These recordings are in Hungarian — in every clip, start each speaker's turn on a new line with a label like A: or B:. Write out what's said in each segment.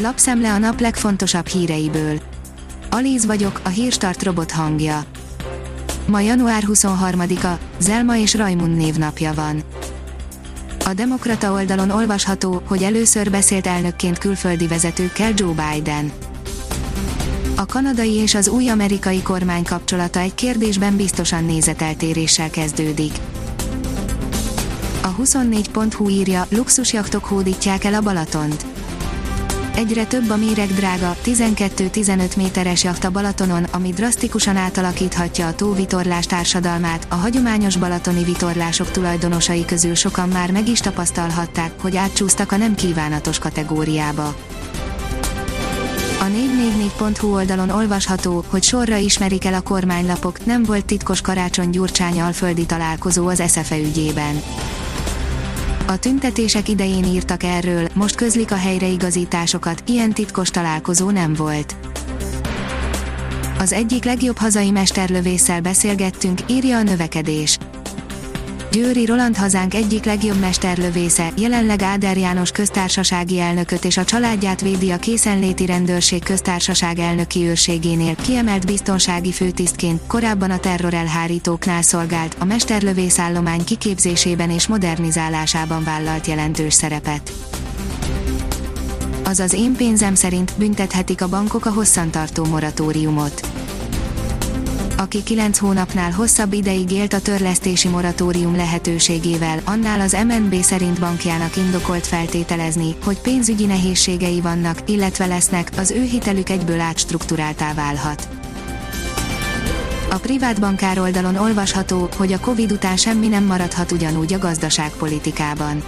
A: Lapszemle a nap legfontosabb híreiből. Alíz vagyok, a hírstart robot hangja. Ma január 23-a, Zelma és Rajmund névnapja van. A Demokrata oldalon olvasható, hogy először beszélt elnökként külföldi vezetőkkel Joe Biden. A kanadai és az új amerikai kormány kapcsolata egy kérdésben biztosan nézeteltéréssel kezdődik. A 24.hu írja, luxusjachtok hódítják el a Balatont Egyre több a méreg drága, 12-15 méteres jacht a Balatonon, ami drasztikusan átalakíthatja a tóvitorlás társadalmát. A hagyományos balatoni vitorlások tulajdonosai közül sokan már meg is tapasztalhatták, hogy átcsúsztak a nem kívánatos kategóriába. A 444.hu oldalon olvasható, hogy sorra ismerik el a kormánylapok, nem volt titkos karácsony Gyurcsány alföldi találkozó az SZFE ügyében. A tüntetések idején írtak erről, most közlik a helyreigazításokat, ilyen titkos találkozó nem volt. Az egyik legjobb hazai mesterlövésszel beszélgettünk, írja a növekedés. Győri Roland hazánk egyik legjobb mesterlövésze, jelenleg Áder János köztársasági elnököt és a családját védi a készenléti rendőrség köztársaság elnöki őrségénél, kiemelt biztonsági főtisztként, korábban a terrorelhárítóknál szolgált, a mesterlövész állomány kiképzésében és modernizálásában vállalt jelentős szerepet. Azaz én pénzem szerint büntethetik a bankok a hosszantartó moratóriumot aki 9 hónapnál hosszabb ideig élt a törlesztési moratórium lehetőségével, annál az MNB szerint bankjának indokolt feltételezni, hogy pénzügyi nehézségei vannak, illetve lesznek, az ő hitelük egyből átstruktúráltá válhat. A privát bankár oldalon olvasható, hogy a Covid után semmi nem maradhat ugyanúgy a gazdaságpolitikában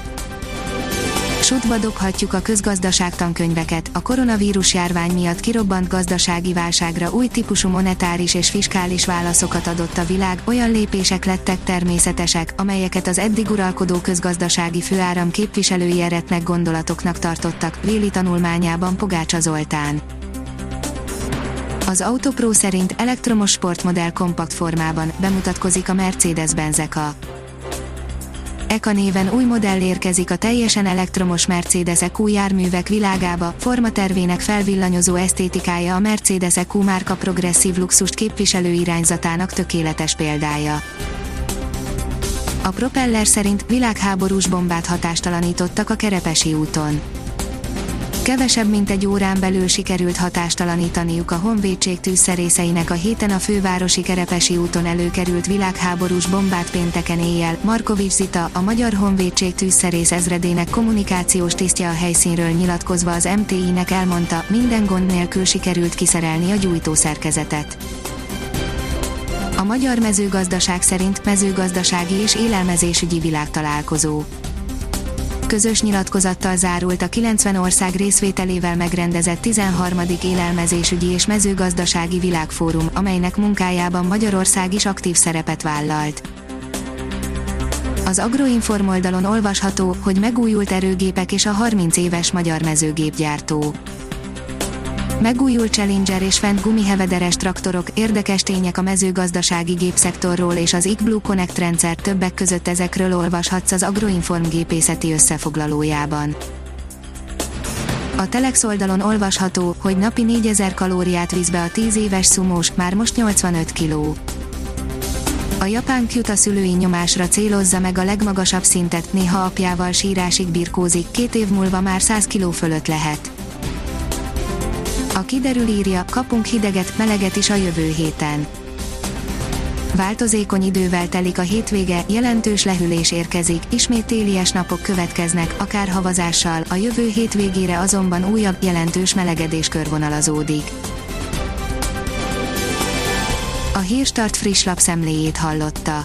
A: Sutba dobhatjuk a közgazdaságtankönyveket, a koronavírus járvány miatt kirobbant gazdasági válságra új típusú monetáris és fiskális válaszokat adott a világ, olyan lépések lettek természetesek, amelyeket az eddig uralkodó közgazdasági főáram képviselői eretnek gondolatoknak tartottak, véli tanulmányában Pogácsa Zoltán. Az Autopro szerint elektromos sportmodell kompakt formában bemutatkozik a Mercedes-Benz EKA. EKA néven új modell érkezik a teljesen elektromos Mercedes EQ járművek világába, formatervének felvillanyozó esztétikája a Mercedes EQ márka progresszív luxust képviselő irányzatának tökéletes példája. A propeller szerint világháborús bombát hatástalanítottak a Kerepesi úton Kevesebb mint egy órán belül sikerült hatástalanítaniuk a honvédség tűzszerészeinek a héten a fővárosi Kerepesi úton előkerült világháborús bombát pénteken éjjel. Markovics Zita, a Magyar Honvédség tűzszerész ezredének kommunikációs tisztje a helyszínről nyilatkozva az MTI-nek elmondta, minden gond nélkül sikerült kiszerelni a gyújtószerkezetet. A magyar mezőgazdaság szerint mezőgazdasági és élelmezésügyi világtalálkozó közös nyilatkozattal zárult a 90 ország részvételével megrendezett 13. élelmezésügyi és mezőgazdasági világfórum, amelynek munkájában Magyarország is aktív szerepet vállalt. Az Agroinform oldalon olvasható, hogy megújult erőgépek és a 30 éves magyar mezőgépgyártó. Megújult Challenger és Fendt gumihevederes traktorok, érdekes tények a mezőgazdasági gépszektorról és az iGblue Connect rendszer többek között ezekről olvashatsz az Agroinform gépészeti összefoglalójában. A Telex oldalon olvasható, hogy napi 4000 kalóriát visz be a 10 éves szumós, már most 85 kiló. A japán Kyuta szülői nyomásra célozza meg a legmagasabb szintet, néha apjával sírásig birkózik, két év múlva már 100 kiló fölött lehet. A kiderül írja, kapunk hideget, meleget is a jövő héten. Változékony idővel telik a hétvége, jelentős lehűlés érkezik, ismét télies napok következnek, akár havazással, a jövő hétvégére azonban újabb, jelentős melegedés körvonalazódik. A Hírstart friss lapszemléjét hallotta.